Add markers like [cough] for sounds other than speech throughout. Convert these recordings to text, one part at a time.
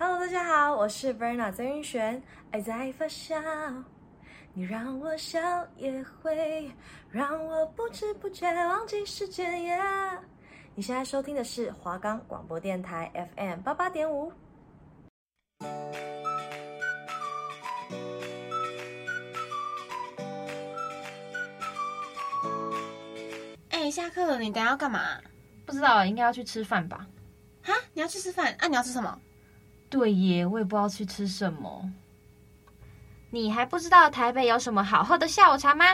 Hello，大家好，我是 Verna 曾云璇。爱在发酵，你让我笑也会让我不知不觉忘记时间。Yeah! 你现在收听的是华冈广播电台 FM 八八点五。哎，下课了，你等下要干嘛？不知道，应该要去吃饭吧？哈，你要去吃饭？啊，你要吃什么？对耶，我也不知道去吃什么。你还不知道台北有什么好喝的下午茶吗？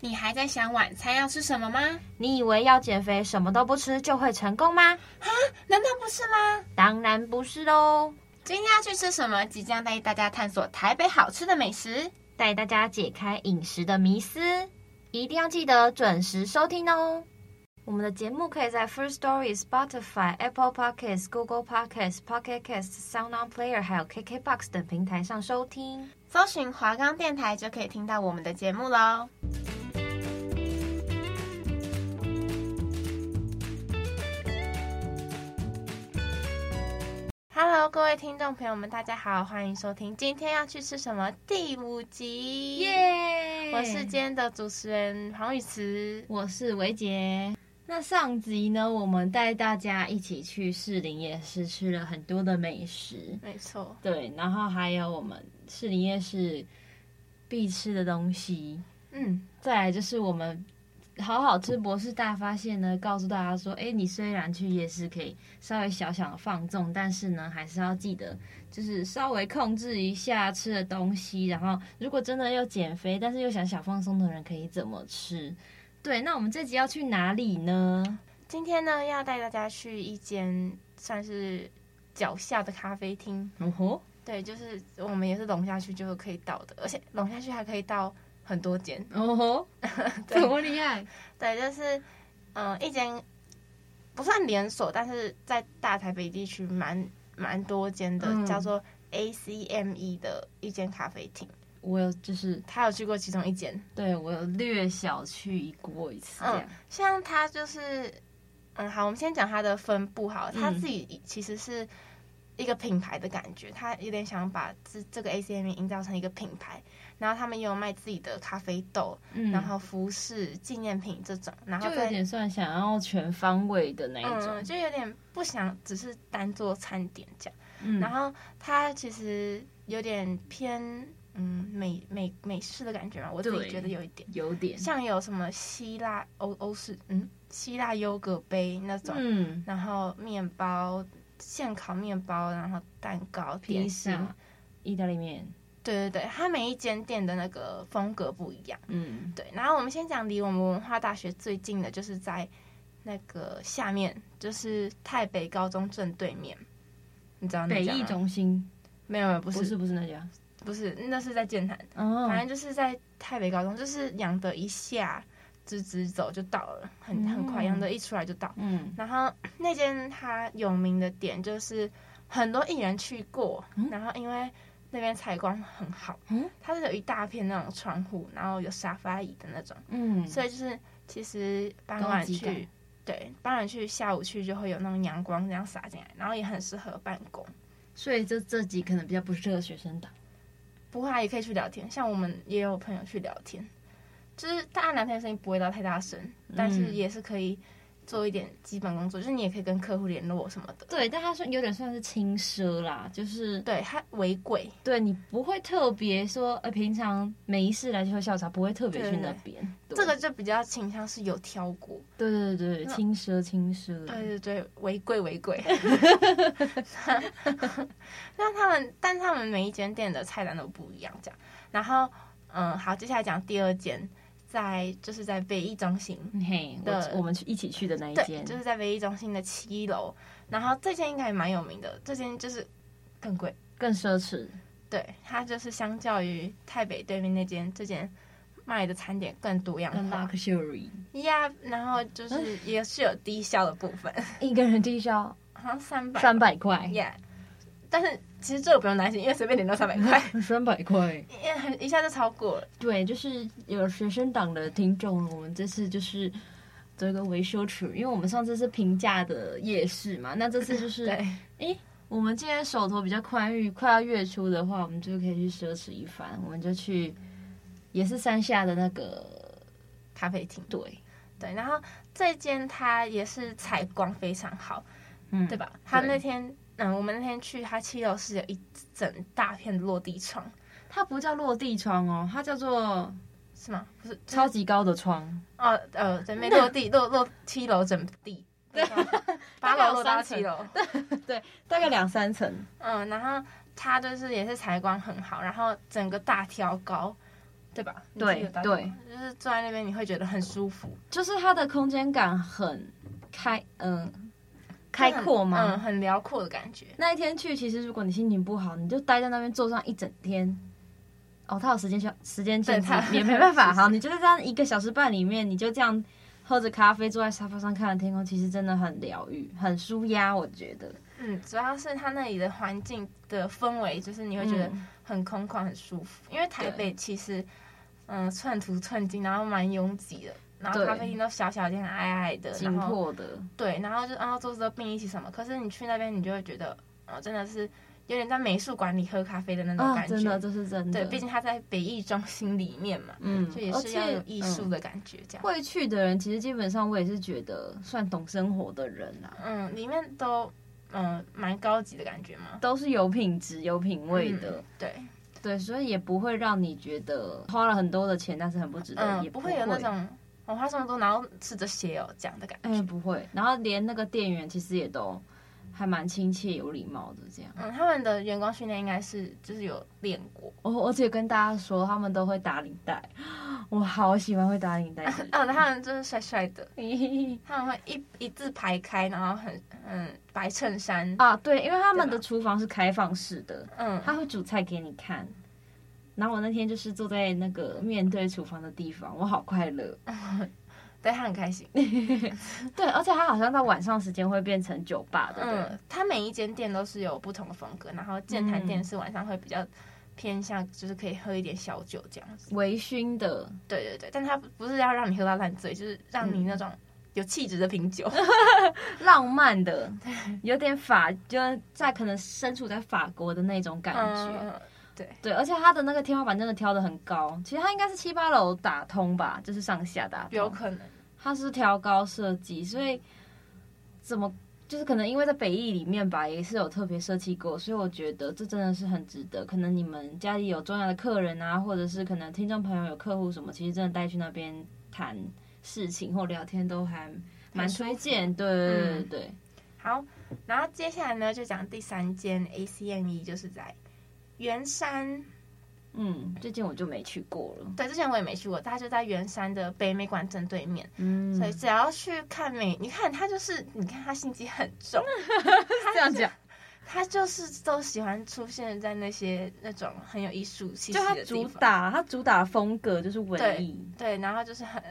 你还在想晚餐要吃什么吗？你以为要减肥什么都不吃就会成功吗？啊，难道不是吗？当然不是喽。今天要去吃什么？即将带大家探索台北好吃的美食，带大家解开饮食的迷思，一定要记得准时收听哦。我们的节目可以在 First Story、Spotify、Apple Podcasts、Google Podcasts、Pocket Casts、Sound On Player 还有 KKBox 等平台上收听。搜寻华冈电台就可以听到我们的节目喽。Hello，各位听众朋友们，大家好，欢迎收听今天要去吃什么第五集。耶！我是今天的主持人黄雨慈，我是维杰。那上集呢，我们带大家一起去士林夜市吃了很多的美食，没错，对，然后还有我们士林夜市必吃的东西，嗯，再来就是我们好好吃博士大发现呢，告诉大家说，哎，你虽然去夜市可以稍微小小的放纵，但是呢，还是要记得就是稍微控制一下吃的东西，然后如果真的要减肥，但是又想小放松的人，可以怎么吃？对，那我们这集要去哪里呢？今天呢，要带大家去一间算是脚下的咖啡厅。哦吼，对，就是我们也是龙下去就可以到的，而且龙下去还可以到很多间。哦吼，[laughs] 对这么厉害？对，就是嗯、呃，一间不算连锁，但是在大台北地区蛮蛮多间的，嗯、叫做 ACME 的一间咖啡厅。我有，就是他有去过其中一间，对，我有略小去过一次。嗯，像他就是，嗯，好，我们先讲他的分布好，他自己其实是一个品牌的感觉，嗯、他有点想把这这个 ACME 营造成一个品牌，然后他们也有卖自己的咖啡豆，嗯、然后服饰、纪念品这种，然后就有点算想要全方位的那一种，嗯、就有点不想只是单做餐点这样，嗯，然后他其实有点偏。嗯，美美美式的感觉嘛，我自己觉得有一点，有点像有什么希腊欧欧式，嗯，希腊优格杯那种，嗯，然后面包现烤面包，然后蛋糕、点心、意大利面，对对对，它每一间店的那个风格不一样，嗯，对。然后我们先讲离我们文化大学最近的，就是在那个下面，就是泰北高中正对面，你知道那家吗？北艺中心？没有没有，不是不是不是那家。不是，那是在剑潭，哦，反正就是在台北高中，就是杨德一下直直走就到了，很很快，杨德一出来就到。嗯，然后那间它有名的点就是很多艺人去过，嗯、然后因为那边采光很好，嗯，它是有一大片那种窗户，然后有沙发椅的那种，嗯，所以就是其实傍晚去，对，傍晚去，下午去就会有那种阳光这样洒进来，然后也很适合办公。所以这这集可能比较不适合学生党。不会啊，也可以去聊天。像我们也有朋友去聊天，就是大家聊天的声音不会到太大声，嗯、但是也是可以做一点基本工作。就是你也可以跟客户联络什么的。对，但他说有点算是轻奢啦，就是对他微贵。对你不会特别说，呃，平常没事来就喝下午茶，不会特别去那边。这个就比较倾向是有挑过。对对对，轻奢轻奢。对对对，微贵微贵。[laughs] 那他们，但他们每一间店的菜单都不一样，这样。然后，嗯，好，接下来讲第二间，在就是在北艺中心嘿的，我们去一起去的那一间，就是在北艺中心的七楼。然后这间应该也蛮有名的，这间就是更贵、更奢侈。对，它就是相较于台北对面那间，这间卖的餐点更多样化，luxury。呀，然后就是也是有低消的部分，一个人低消好像三百三百块。Yeah，但是其实这个不用担心，因为随便点都三百块，[laughs] 三百块，一下就超过了。对，就是有学生党的听众，我们这次就是做一个维修曲，因为我们上次是平价的夜市嘛，那这次就是，[laughs] 对，诶我们今天手头比较宽裕，快要月初的话，我们就可以去奢侈一番。我们就去，也是山下的那个咖啡厅。对对，然后这间它也是采光非常好，嗯，对吧？他那天，嗯，我们那天去，它七楼是有一整大片的落地窗。它不叫落地窗哦，它叫做是吗？不是，就是、超级高的窗。哦，呃，整面落地，落落七楼整地。对，八楼落到七楼，对对，大概两三层。嗯，然后它就是也是采光很好，然后整个大挑高，对吧？对对，就是坐在那边你会觉得很舒服，就是它的空间感很开，嗯，开阔吗？嗯，很辽阔的感觉。那一天去，其实如果你心情不好，你就待在那边坐上一整天。哦，他有时间限，时间限制也没办法。好，你就是这样一个小时半里面，你就这样。喝着咖啡，坐在沙发上看着天空，其实真的很疗愈，很舒压。我觉得，嗯，主要是它那里的环境的氛围，就是你会觉得很空旷、很舒服。因为台北其实，嗯，寸土寸金，然后蛮拥挤的，然后咖啡厅都小小间、矮矮的、紧迫的，对，然后就然后桌子都并一起什么。可是你去那边，你就会觉得，哦，真的是。有点在美术馆里喝咖啡的那种感觉，哦、真的，这是真的。对，毕竟它在北艺中心里面嘛，嗯，就也是要有艺术的感觉。这样、嗯、会去的人，其实基本上我也是觉得算懂生活的人啊。嗯，里面都嗯蛮高级的感觉嘛，都是有品质、有品味的。嗯、对对，所以也不会让你觉得花了很多的钱，但是很不值得。嗯，也不会有那种我花这么多，然后吃着血哦这样的感觉。哎，不会。然后连那个店员其实也都。还蛮亲切有礼貌的，这样。嗯，他们的员工训练应该是就是有练过。哦，而且跟大家说，他们都会打领带。[gasps] 我好喜欢会打领带。哦，[laughs] 他们真是帅帅的。[laughs] 他们会一一字排开，然后很嗯白衬衫啊，对，因为他们的厨房是开放式的，嗯，他会煮菜给你看。然后我那天就是坐在那个面对厨房的地方，我好快乐。[laughs] 对，他很开心，[laughs] 对，而且他好像到晚上时间会变成酒吧的，嗯，他每一间店都是有不同的风格，然后健谈店是晚上会比较偏向，就是可以喝一点小酒这样子，微醺的，对对对，但他不是要让你喝到烂醉，就是让你那种有气质的品酒，[laughs] 浪漫的，有点法，就在可能身处在法国的那种感觉，嗯、对对，而且它的那个天花板真的挑的很高，其实它应该是七八楼打通吧，就是上下打通，有可能。它是挑高设计，所以怎么就是可能因为在北艺里面吧，也是有特别设计过，所以我觉得这真的是很值得。可能你们家里有重要的客人啊，或者是可能听众朋友有客户什么，其实真的带去那边谈事情或聊天都还蛮推荐。对对对对对。好，然后接下来呢，就讲第三间 ACME，就是在圆山。嗯，最近我就没去过了。对，之前我也没去过，它就在圆山的北美馆正对面。嗯，所以只要去看美，你看他就是，你看他心机很重。[laughs] 这样讲，他就是都喜欢出现在那些那种很有艺术气息的地方。就他主打，他主打风格就是文艺。对，然后就是很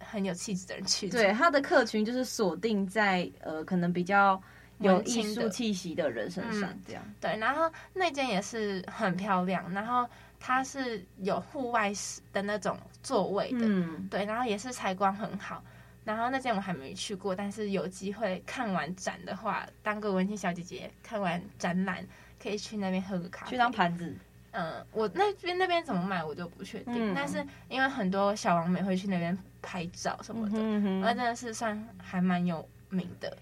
很有气质的人去。对，他的客群就是锁定在呃，可能比较有艺术气息的人身上。这样、嗯。对，然后那间也是很漂亮，然后。它是有户外的那种座位的，嗯，对，然后也是采光很好。然后那间我还没去过，但是有机会看完展的话，当个文青小姐姐，看完展览可以去那边喝个咖啡，去当盘子。嗯，我那边那边怎么买我就不确定，嗯，但是因为很多小王美会去那边拍照什么的，嗯，那真的是算还蛮有名的。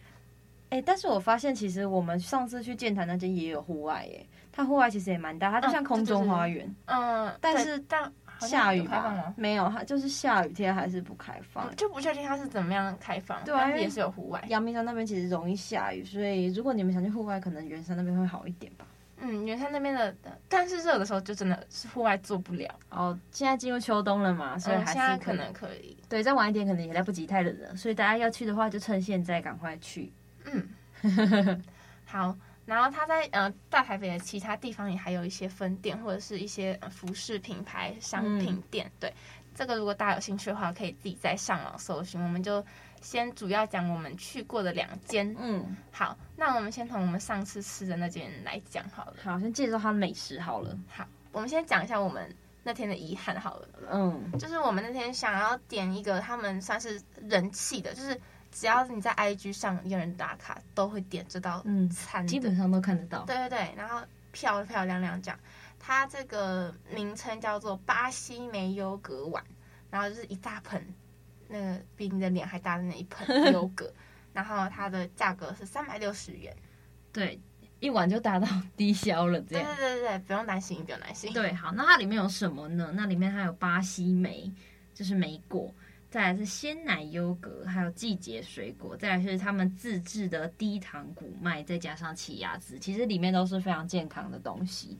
哎，欸，但是我发现其实我们上次去建潭那间也有户外耶。它户外其实也蛮大，它就像空中花园。嗯，但是但下雨吧？没有，它就是下雨天还是不开放，嗯、就不确定它是怎么样开放。对啊，也是有户外。阳明山那边其实容易下雨，所以如果你们想去户外，可能圆山那边会好一点吧。嗯，圆山那边的，但是热的时候就真的是户外做不了。哦，现在进入秋冬了嘛，所以还是可能可以。对，再晚一点可能也来不及，太冷了。所以大家要去的话，就趁现在赶快去。嗯，好。然后他在呃大台北的其他地方也还有一些分店，或者是一些服饰品牌商品店。嗯、对，这个如果大家有兴趣的话，可以自己再上网搜寻。我们就先主要讲我们去过的两间。嗯，好，那我们先从我们上次吃的那间来讲好了。好，先介绍它的美食好了。好，我们先讲一下我们那天的遗憾好了。嗯，就是我们那天想要点一个他们算是人气的，就是。只要你在 IG 上有人打卡，都会点这道餐，嗯，基本上都看得到。对对对，然后漂漂亮亮这样，它这个名称叫做巴西梅优格碗，然后就是一大盆，那个比你的脸还大的那一盆优格，[laughs] 然后它的价格是三百六十元。对。一碗就达到低消了，这样。对对对对，不用担心，不用担心。对，好，那它里面有什么呢？那里面还有巴西莓，就是莓果，再来是鲜奶优格，还有季节水果，再来是他们自制的低糖谷麦，再加上奇亚籽，其实里面都是非常健康的东西。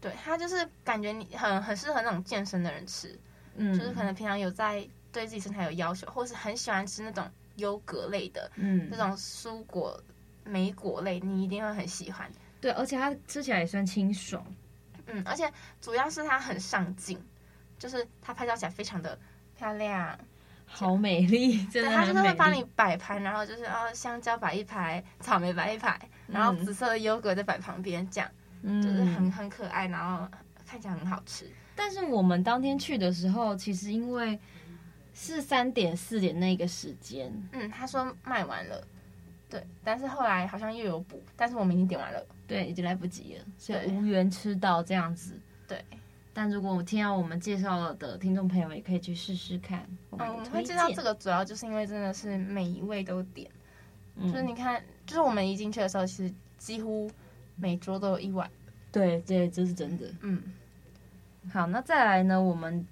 对，它就是感觉你很很适合那种健身的人吃，嗯，就是可能平常有在对自己身材有要求，或是很喜欢吃那种优格类的，嗯，那种蔬果。莓果类，你一定会很喜欢。对，而且它吃起来也算清爽。嗯，而且主要是它很上镜，就是它拍照起来非常的漂亮，好美丽。真的对，它就是会帮你摆盘，然后就是哦，香蕉摆一排，草莓摆一排，然后紫色的优格在摆旁边，这样，嗯，就是很很可爱，然后看起来很好吃。但是我们当天去的时候，其实因为是三点四点那个时间，嗯，他说卖完了。对，但是后来好像又有补，但是我们已经点完了，对，已经来不及了，所以无缘吃到这样子。对，但如果我听到我们介绍了的听众朋友，也可以去试试看。我们、嗯、我会介绍这个，主要就是因为真的是每一位都点，嗯、就是你看，就是我们一进去的时候，其实几乎每桌都有一碗。对，这这是真的。嗯，好，那再来呢，我们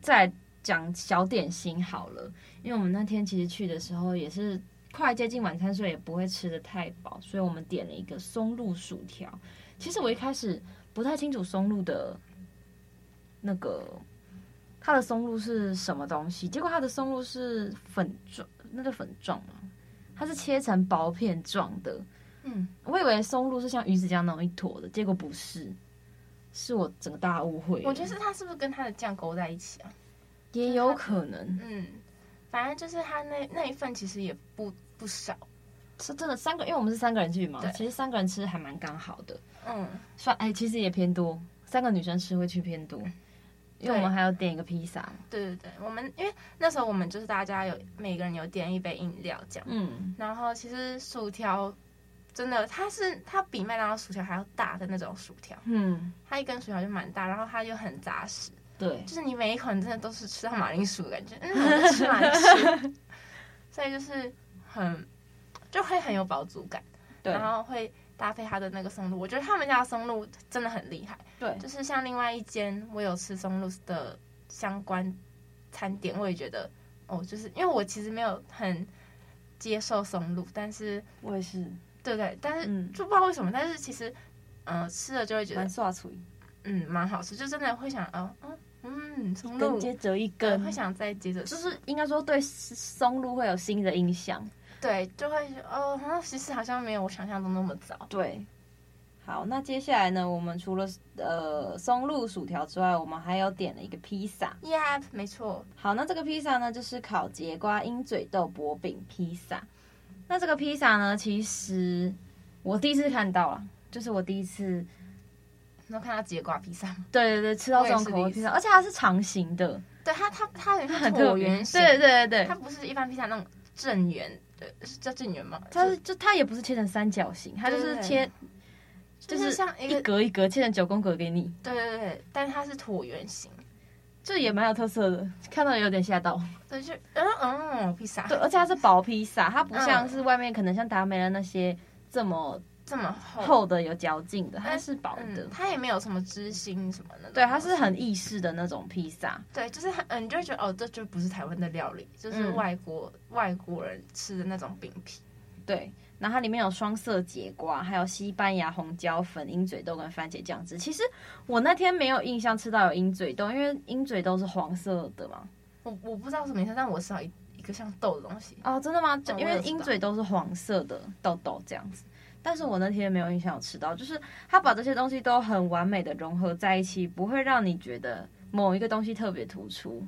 再讲小点心好了，因为我们那天其实去的时候也是。快接近晚餐，所以也不会吃的太饱，所以我们点了一个松露薯条。其实我一开始不太清楚松露的那个它的松露是什么东西，结果它的松露是粉状，那个粉状嘛，它是切成薄片状的。嗯，我以为松露是像鱼子酱那种一坨的，结果不是，是我整个大误会。我觉得是它是不是跟它的酱勾在一起啊？也有可能。嗯，反正就是它那那一份其实也不。不少，是真的三个，因为我们是三个人去嘛，对其实三个人吃还蛮刚好的。嗯，算哎，其实也偏多，三个女生吃会去偏多，因为我们还要点一个披萨。对对对，我们因为那时候我们就是大家有每个人有点一杯饮料这样。嗯，然后其实薯条真的，它是它比麦当劳薯条还要大的那种薯条。嗯，它一根薯条就蛮大，然后它又很扎实。对，就是你每一口真的都是吃到马铃薯的感觉，嗯，吃马铃薯。[laughs] 所以就是。很就会很有饱足感，对，然后会搭配它的那个松露，我觉得他们家的松露真的很厉害，对，就是像另外一间我有吃松露的相关餐点，我也觉得哦，就是因为我其实没有很接受松露，但是我也是，对对，但是就不知道为什么，但是其实嗯、呃、吃了就会觉得蛮刷嘴，嗯，蛮好吃，就真的会想哦，嗯嗯，松露。接着一根，会想再接着，就是应该说对松露会有新的印象。对，就会哦，其实好像没有我想象中那么早。对，好，那接下来呢，我们除了呃松露薯条之外，我们还有点了一个披萨。Yeah，没错。好，那这个披萨呢，就是烤节瓜鹰嘴豆薄饼披萨。那这个披萨呢，其实我第一次看到了，就是我第一次能看到节瓜披萨。[laughs] 对对对，吃到这种口味披萨，而且它是长形的。对它，它它很很椭圆形。对对对对，它不是一般披萨那种正圆。是叫正圆吗？它是就它也不是切成三角形，它就是切，就是像一格一格切成九宫格给你。对对对，但是它是椭圆形，这也蛮有特色的，看到有点吓到。对，就嗯嗯，披萨。对，而且它是薄披萨，它不像是外面可能像达美乐那些这么。这么厚的有嚼劲的，它是薄的，它也没有什么芝心什么的。对，它是很意式的那种披萨。对，就是很，嗯，你就会觉得哦，这就不是台湾的料理，就是外国外国人吃的那种饼皮。对，然后它里面有双色节瓜，还有西班牙红椒粉、鹰嘴豆跟番茄酱汁。其实我那天没有印象吃到有鹰嘴豆，因为鹰嘴豆是黄色的嘛。我我不知道什么颜色，但我吃到一一个像豆的东西。哦，真的吗？因为鹰嘴豆是黄色的豆豆这样子。但是我那天没有印象有吃到，就是他把这些东西都很完美的融合在一起，不会让你觉得某一个东西特别突出。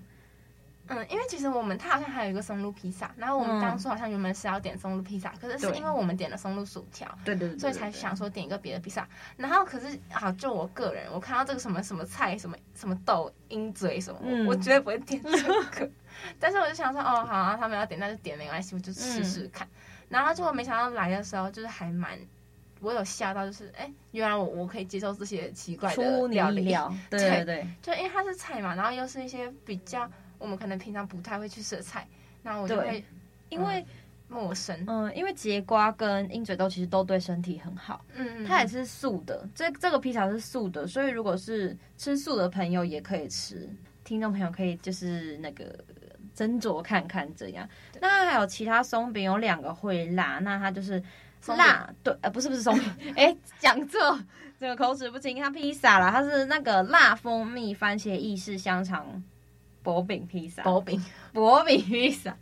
嗯，因为其实我们他好像还有一个松露披萨，然后我们当初好像原本是要点松露披萨，嗯、可是是因为我们点了松露薯条，对对对，所以才想说点一个别的披萨。然后可是好，就我个人，我看到这个什么什么菜，什么什么豆鹰嘴什么，嗯、我绝对不会点这个。[laughs] 但是我就想说，哦，好啊，他们要点那就点没关系，我就试试看。嗯、然后结果没想到来的时候就是还蛮，我有吓到，就是哎，原来我我可以接受这些奇怪的料理，[laughs] 对对对，就因为它是菜嘛，然后又是一些比较我们可能平常不太会去吃的菜，那我就会因为。嗯陌生，嗯，因为节瓜跟鹰嘴豆其实都对身体很好，嗯嗯，它也是素的，这这个披萨是素的，所以如果是吃素的朋友也可以吃，听众朋友可以就是那个斟酌看看这样。那还有其他松饼有两个会辣，那它就是辣，对，呃，不是不是松饼，哎，讲错，这个口齿不清，它披萨啦，它是那个辣蜂蜜番茄意式香肠薄饼披萨，薄饼薄饼披萨。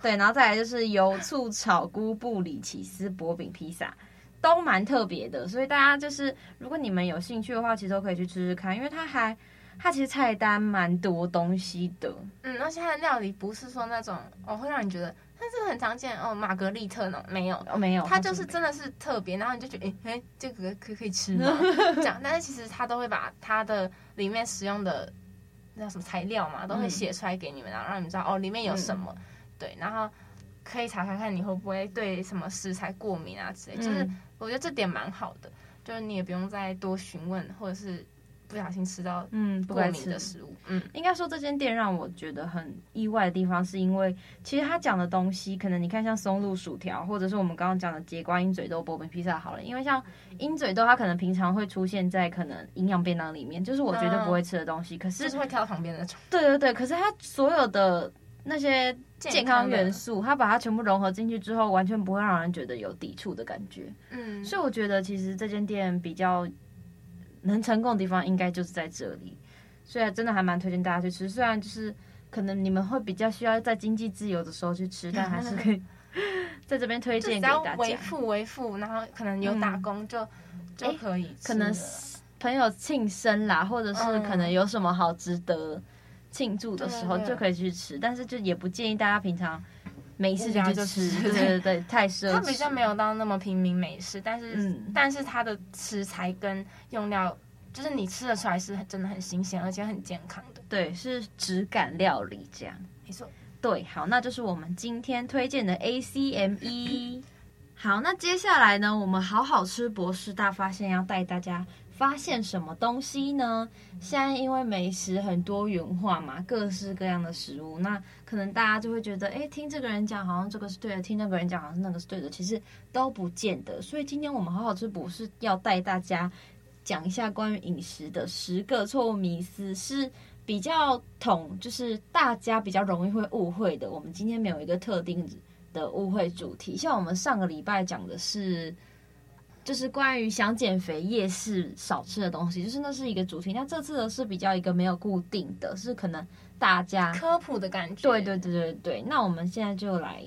对，然后再来就是油醋炒菇布里起司薄饼披萨，都蛮特别的，所以大家就是如果你们有兴趣的话，其实都可以去吃吃看，因为它还它其实菜单蛮多东西的，嗯，而且它的料理不是说那种哦会让你觉得它是很常见哦玛格丽特那种，没有。哦没有，它就是真的是特别，然后你就觉得哎哎这个可可以吃吗？[laughs] 这样，但是其实它都会把它的里面使用的那叫什么材料嘛，都会写出来给你们，然后让你们知道哦里面有什么。嗯。对，然后可以查查看你会不会对什么食材过敏啊之类，嗯、就是我觉得这点蛮好的，就是你也不用再多询问，或者是不小心吃到嗯不该吃的食物。嗯，应该说这间店让我觉得很意外的地方，是因为其实他讲的东西，可能你看像松露薯条，或者是我们刚刚讲的节瓜鹰嘴豆薄饼披萨好了，因为像鹰嘴豆，它可能平常会出现在可能营养便当里面，就是我绝对不会吃的东西，嗯、可是就是会挑旁边的。对对对，可是它所有的那些。健康元素，它把它全部融合进去之后，完全不会让人觉得有抵触的感觉。嗯，所以我觉得其实这间店比较能成功的地方，应该就是在这里。所以真的还蛮推荐大家去吃。虽然就是可能你们会比较需要在经济自由的时候去吃，但还是可以 [laughs] 在这边推荐给大家。为父为父，然后可能有打工就、嗯、就可以吃。可能朋友庆生啦，或者是可能有什么好值得。庆祝的时候就可以去吃，但是就也不建议大家平常没事就去吃，对对对，太奢侈。它比较没有到那么平民美式，但是、嗯、但是它的食材跟用料，就是你吃得出来是真的很新鲜，而且很健康的。对，是质感料理这样。没错。对，好，那就是我们今天推荐的 ACME。好，那接下来呢，我们好好吃博士大发现要带大家。发现什么东西呢？现在因为美食很多元化嘛，各式各样的食物，那可能大家就会觉得，哎，听这个人讲好像这个是对的，听那个人讲好像那个是对的，其实都不见得。所以今天我们好好吃博士要带大家讲一下关于饮食的十个错误迷思，是比较统，就是大家比较容易会误会的。我们今天没有一个特定的误会主题，像我们上个礼拜讲的是。就是关于想减肥夜市少吃的东西，就是那是一个主题。那这次的是比较一个没有固定的，是可能大家科普的感觉。对对对对对。那我们现在就来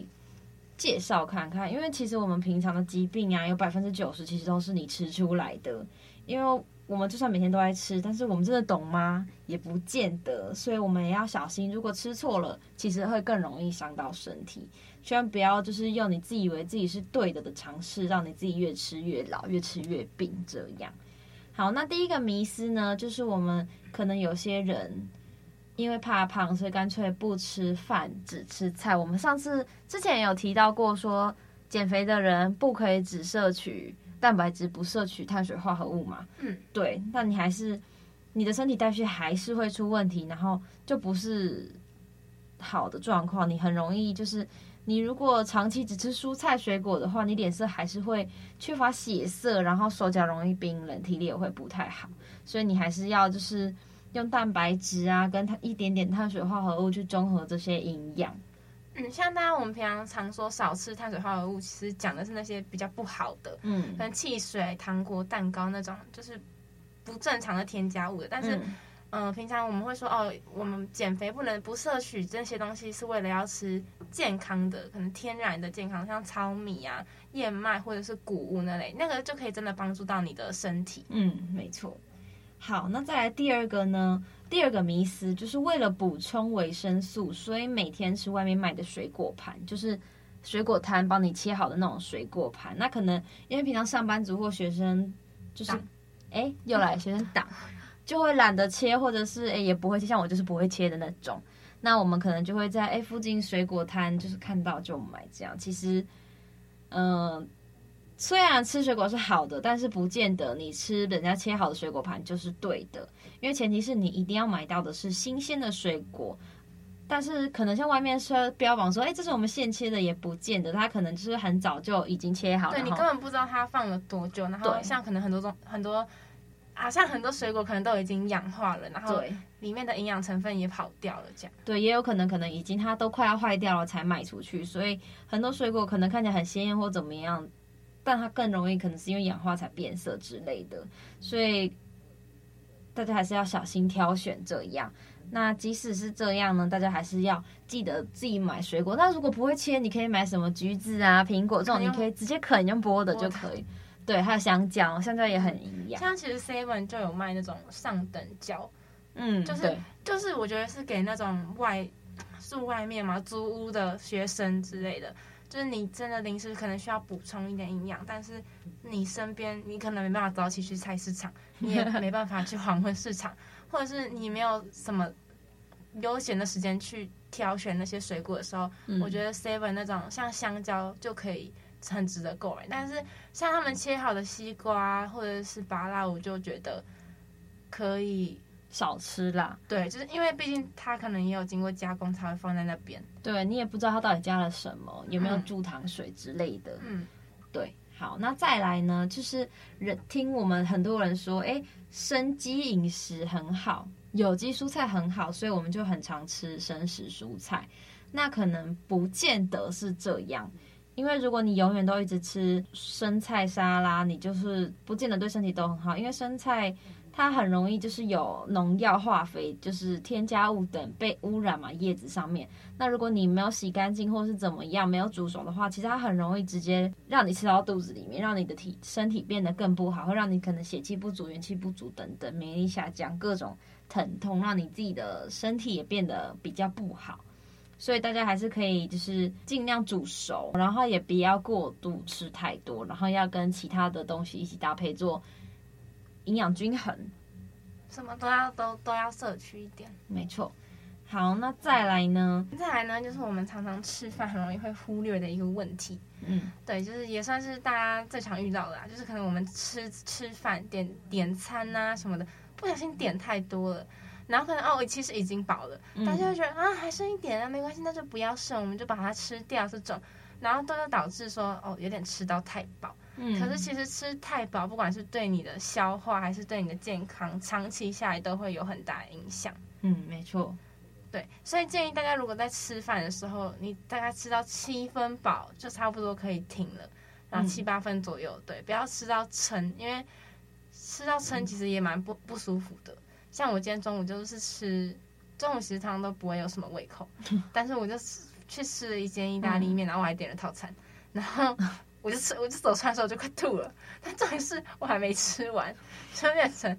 介绍看看，因为其实我们平常的疾病啊，有百分之九十其实都是你吃出来的。因为我们就算每天都在吃，但是我们真的懂吗？也不见得。所以我们也要小心，如果吃错了，其实会更容易伤到身体。千万不要就是用你自以为自己是对的的尝试，让你自己越吃越老，越吃越病这样。好，那第一个迷思呢，就是我们可能有些人因为怕胖，所以干脆不吃饭，只吃菜。我们上次之前有提到过说，说减肥的人不可以只摄取蛋白质，不摄取碳水化合物嘛。嗯，对。那你还是你的身体代谢还是会出问题，然后就不是好的状况，你很容易就是。你如果长期只吃蔬菜水果的话，你脸色还是会缺乏血色，然后手脚容易冰冷，体力也会不太好。所以你还是要就是用蛋白质啊，跟它一点点碳水化合物去中和这些营养。嗯，像大家我们平常常说少吃碳水化合物，其实讲的是那些比较不好的，嗯，跟汽水、糖果、蛋糕那种就是不正常的添加物的，但是。嗯嗯、呃，平常我们会说哦，我们减肥不能不摄取这些东西，是为了要吃健康的，可能天然的健康，像糙米啊、燕麦或者是谷物那类，那个就可以真的帮助到你的身体。嗯，没错。好，那再来第二个呢？第二个迷思就是为了补充维生素，所以每天吃外面卖的水果盘，就是水果摊帮你切好的那种水果盘。那可能因为平常上班族或学生就是，哎党，又来学生党。就会懒得切，或者是诶也不会切，像我就是不会切的那种。那我们可能就会在哎附近水果摊就是看到就买这样。其实，嗯、呃，虽然吃水果是好的，但是不见得你吃人家切好的水果盘就是对的，因为前提是你一定要买到的是新鲜的水果。但是可能像外面说标榜说，哎，这是我们现切的，也不见得，它可能就是很早就已经切好了。对，你根本不知道它放了多久，然后像可能很多种很多啊，像很多水果可能都已经氧化了，然后里面的营养成分也跑掉了，这样。对，也有可能可能已经它都快要坏掉了才卖出去，所以很多水果可能看起来很鲜艳或怎么样，但它更容易可能是因为氧化才变色之类的，所以大家还是要小心挑选这样。那即使是这样呢，大家还是要记得自己买水果。那如果不会切，你可以买什么橘子啊、苹果这种，你可以直接啃用剥的就可以。对，还有香蕉，香蕉也很营养。像其实 Seven 就有卖那种上等蕉，嗯，就是就是我觉得是给那种外住外面嘛租屋的学生之类的，就是你真的临时可能需要补充一点营养，但是你身边你可能没办法早起去菜市场，你也 [laughs] 没办法去黄昏市场。或者是你没有什么悠闲的时间去挑选那些水果的时候，嗯、我觉得 Seven 那种像香蕉就可以很值得购买。但是像他们切好的西瓜或者是芭拉，我就觉得可以少吃啦。对，就是因为毕竟它可能也有经过加工才会放在那边。对，你也不知道它到底加了什么，有没有注糖水之类的。嗯，对。好，那再来呢？就是人听我们很多人说，哎，生机饮食很好，有机蔬菜很好，所以我们就很常吃生食蔬菜。那可能不见得是这样，因为如果你永远都一直吃生菜沙拉，你就是不见得对身体都很好，因为生菜。它很容易就是有农药、化肥，就是添加物等被污染嘛，叶子上面。那如果你没有洗干净或是怎么样，没有煮熟的话，其实它很容易直接让你吃到肚子里面，让你的体身体变得更不好，会让你可能血气不足、元气不足等等，免疫力下降，各种疼痛，让你自己的身体也变得比较不好。所以大家还是可以就是尽量煮熟，然后也不要过度吃太多，然后要跟其他的东西一起搭配做。营养均衡，什么都要都都要摄取一点，没错。好，那再来呢？再来呢，就是我们常常吃饭很容易会忽略的一个问题。嗯，对，就是也算是大家最常遇到的啦，就是可能我们吃吃饭点点餐啊什么的，不小心点太多了，然后可能哦，我其实已经饱了，嗯、大家会觉得啊还剩一点啊，没关系，那就不要剩，我们就把它吃掉这种，然后都就导致说哦有点吃到太饱。嗯，可是其实吃太饱，不管是对你的消化还是对你的健康，长期下来都会有很大的影响。嗯，没错。对，所以建议大家如果在吃饭的时候，你大概吃到七分饱就差不多可以停了，然后七八分左右，对，不要吃到撑，因为吃到撑其实也蛮不不舒服的。像我今天中午就是吃中午食堂都不会有什么胃口，[laughs] 但是我就去吃了一间意大利面，然后我还点了套餐，然后。我就吃，我就走出来的时候我就快吐了，但重点是我还没吃完，就变成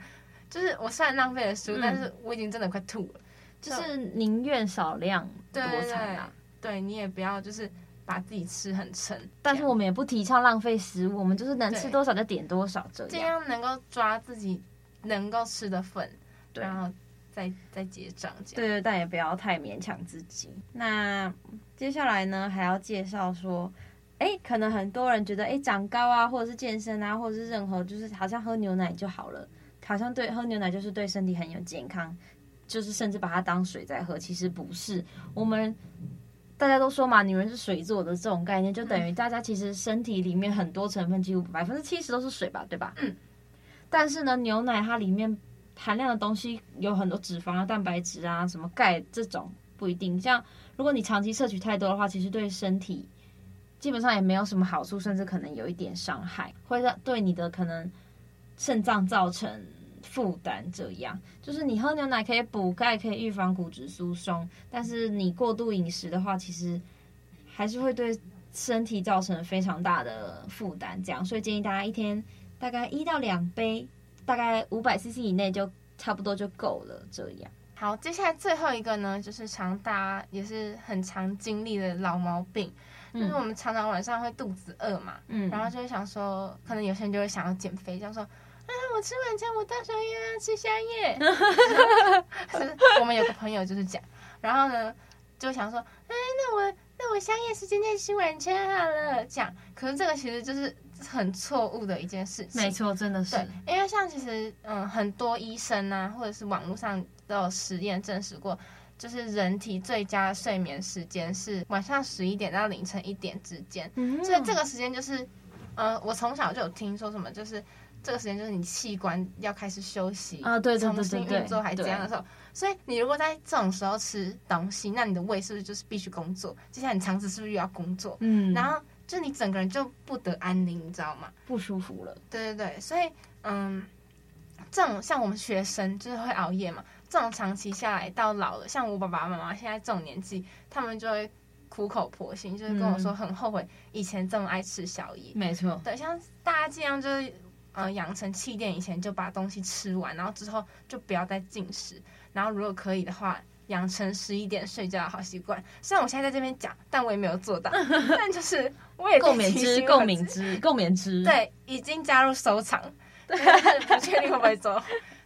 就是我虽然浪费了食物，嗯，但是我已经真的快吐了。就是宁愿少量多餐啊，对，你也不要就是把自己吃很撑。但是我们也不提倡浪费食物，我们就是能吃多少就点多少，这样这样能够抓自己能够吃的份，然后再再结账。对对，但也不要太勉强自己。那接下来呢，还要介绍说。哎，可能很多人觉得，哎，长高啊，或者是健身啊，或者是任何，就是好像喝牛奶就好了，好像对喝牛奶就是对身体很有健康，就是甚至把它当水在喝，其实不是。我们大家都说嘛，女人是水做的这种概念，就等于大家其实身体里面很多成分，几乎百分之七十都是水吧，对吧？嗯。但是呢，牛奶它里面含量的东西有很多脂肪啊、蛋白质啊、什么钙这种不一定。像如果你长期摄取太多的话，其实对身体。基本上也没有什么好处，甚至可能有一点伤害，会让对你的可能肾脏造成负担。这样就是你喝牛奶可以补钙，可以预防骨质疏松，但是你过度饮食的话，其实还是会对身体造成非常大的负担。这样，所以建议大家一天大概一到两杯，大概五百 CC 以内就差不多就够了。这样。好，接下来最后一个呢，就是常大家也是很常经历的老毛病。就是我们常常晚上会肚子饿嘛，嗯，然后就会想说，可能有些人就会想要减肥，这样说，啊，我吃晚餐，我到时候又要吃宵夜。[laughs] 是我们有个朋友就是讲，然后呢，就想说，哎，那我那我宵夜时间再吃晚餐好了，这样。可是这个其实就是很错误的一件事情。没错，真的是。对，因为像其实嗯，很多医生啊，或者是网络上都有实验证实过。就是人体最佳睡眠时间是晚上十一点到凌晨一点之间，嗯、所以这个时间就是，呃，我从小就有听说什么，就是这个时间就是你器官要开始休息啊，对对对对对，重新运作还这样的时候，所以你如果在这种时候吃东西，那你的胃是不是就是必须工作？接下来你肠子是不是又要工作？嗯，然后就你整个人就不得安宁，你知道吗？不舒服了。对对对，所以嗯，这种像我们学生就是会熬夜嘛。这种长期下来到老了，像我爸爸妈妈现在这种年纪，他们就会苦口婆心，就是跟我说很后悔以前这么爱吃宵夜。没错，对，像大家尽量就是呃养成七点以前就把东西吃完，然后之后就不要再进食，然后如果可以的话，养成十一点睡觉的好习惯。虽然我现在在这边讲，但我也没有做到，[laughs] 但就是我也共勉之，共勉之，共勉之。对，已经加入收藏，对，不确定会不会做。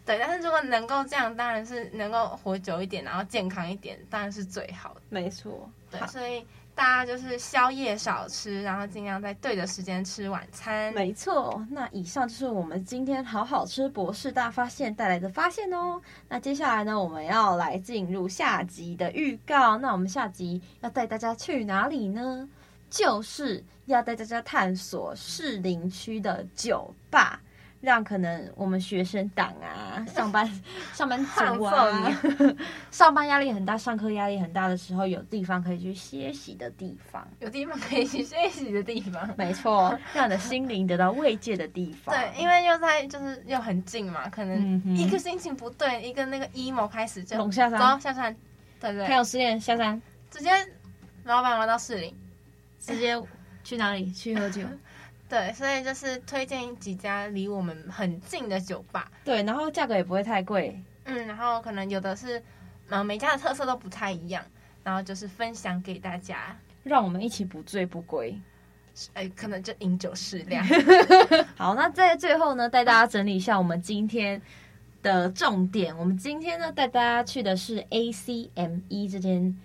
对，但是如果能够这样，当然是能够活久一点，然后健康一点，当然是最好的。没错，对，所以大家就是宵夜少吃，然后尽量在对的时间吃晚餐。没错，那以上就是我们今天好好吃博士大发现带来的发现哦。那接下来呢，我们要来进入下集的预告。那我们下集要带大家去哪里呢？就是要带大家探索士林区的酒吧。让可能我们学生党啊，[laughs] 上班上班族啊，[laughs] [laughs] 上班压力很大，上课压力很大的时候，有地方可以去歇息的地方，有地方可以去歇息的地方，没错，让你的心灵得到慰藉的地方。对，因为又在就是又很近嘛，可能一个心情不对，一个那个 emo 开始就龙下山，走下山，对对，还有失恋下山，直接老板玩到市里，直接去哪里？去喝酒？对，所以就是推荐几家离我们很近的酒吧。对，然后价格也不会太贵。嗯，然后可能有的是，嗯，每家的特色都不太一样。然后就是分享给大家，让我们一起不醉不归。哎，可能就饮酒适量。[laughs] 好，那在最后呢，带大家整理一下我们今天的重点。我们今天呢，带大家去的是 ACME 这间。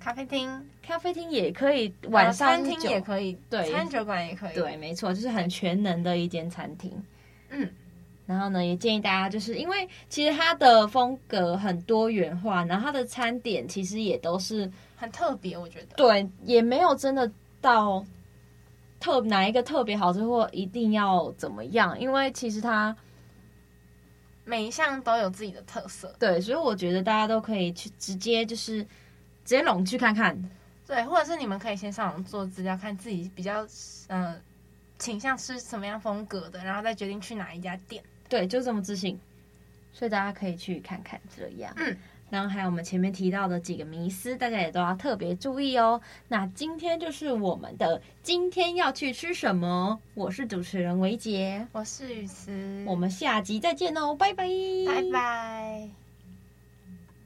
咖啡厅，咖啡厅也可以，晚上餐厅也可以，对，餐酒馆也可以，对，没错，就是很全能的一间餐厅。嗯，然后呢，也建议大家，就是因为其实它的风格很多元化，然后它的餐点其实也都是很特别，我觉得，对，也没有真的到特哪一个特别好吃或一定要怎么样，因为其实它每一项都有自己的特色，对，所以我觉得大家都可以去直接就是。直接拢去看看，对，或者是你们可以先上网做资料，看自己比较嗯、呃、倾向吃什么样风格的，然后再决定去哪一家店。对，就这么自信，所以大家可以去看看这样。嗯，然后还有我们前面提到的几个迷思，大家也都要特别注意哦。那今天就是我们的今天要去吃什么？我是主持人维杰，我是雨慈，我们下集再见哦，拜拜，拜拜。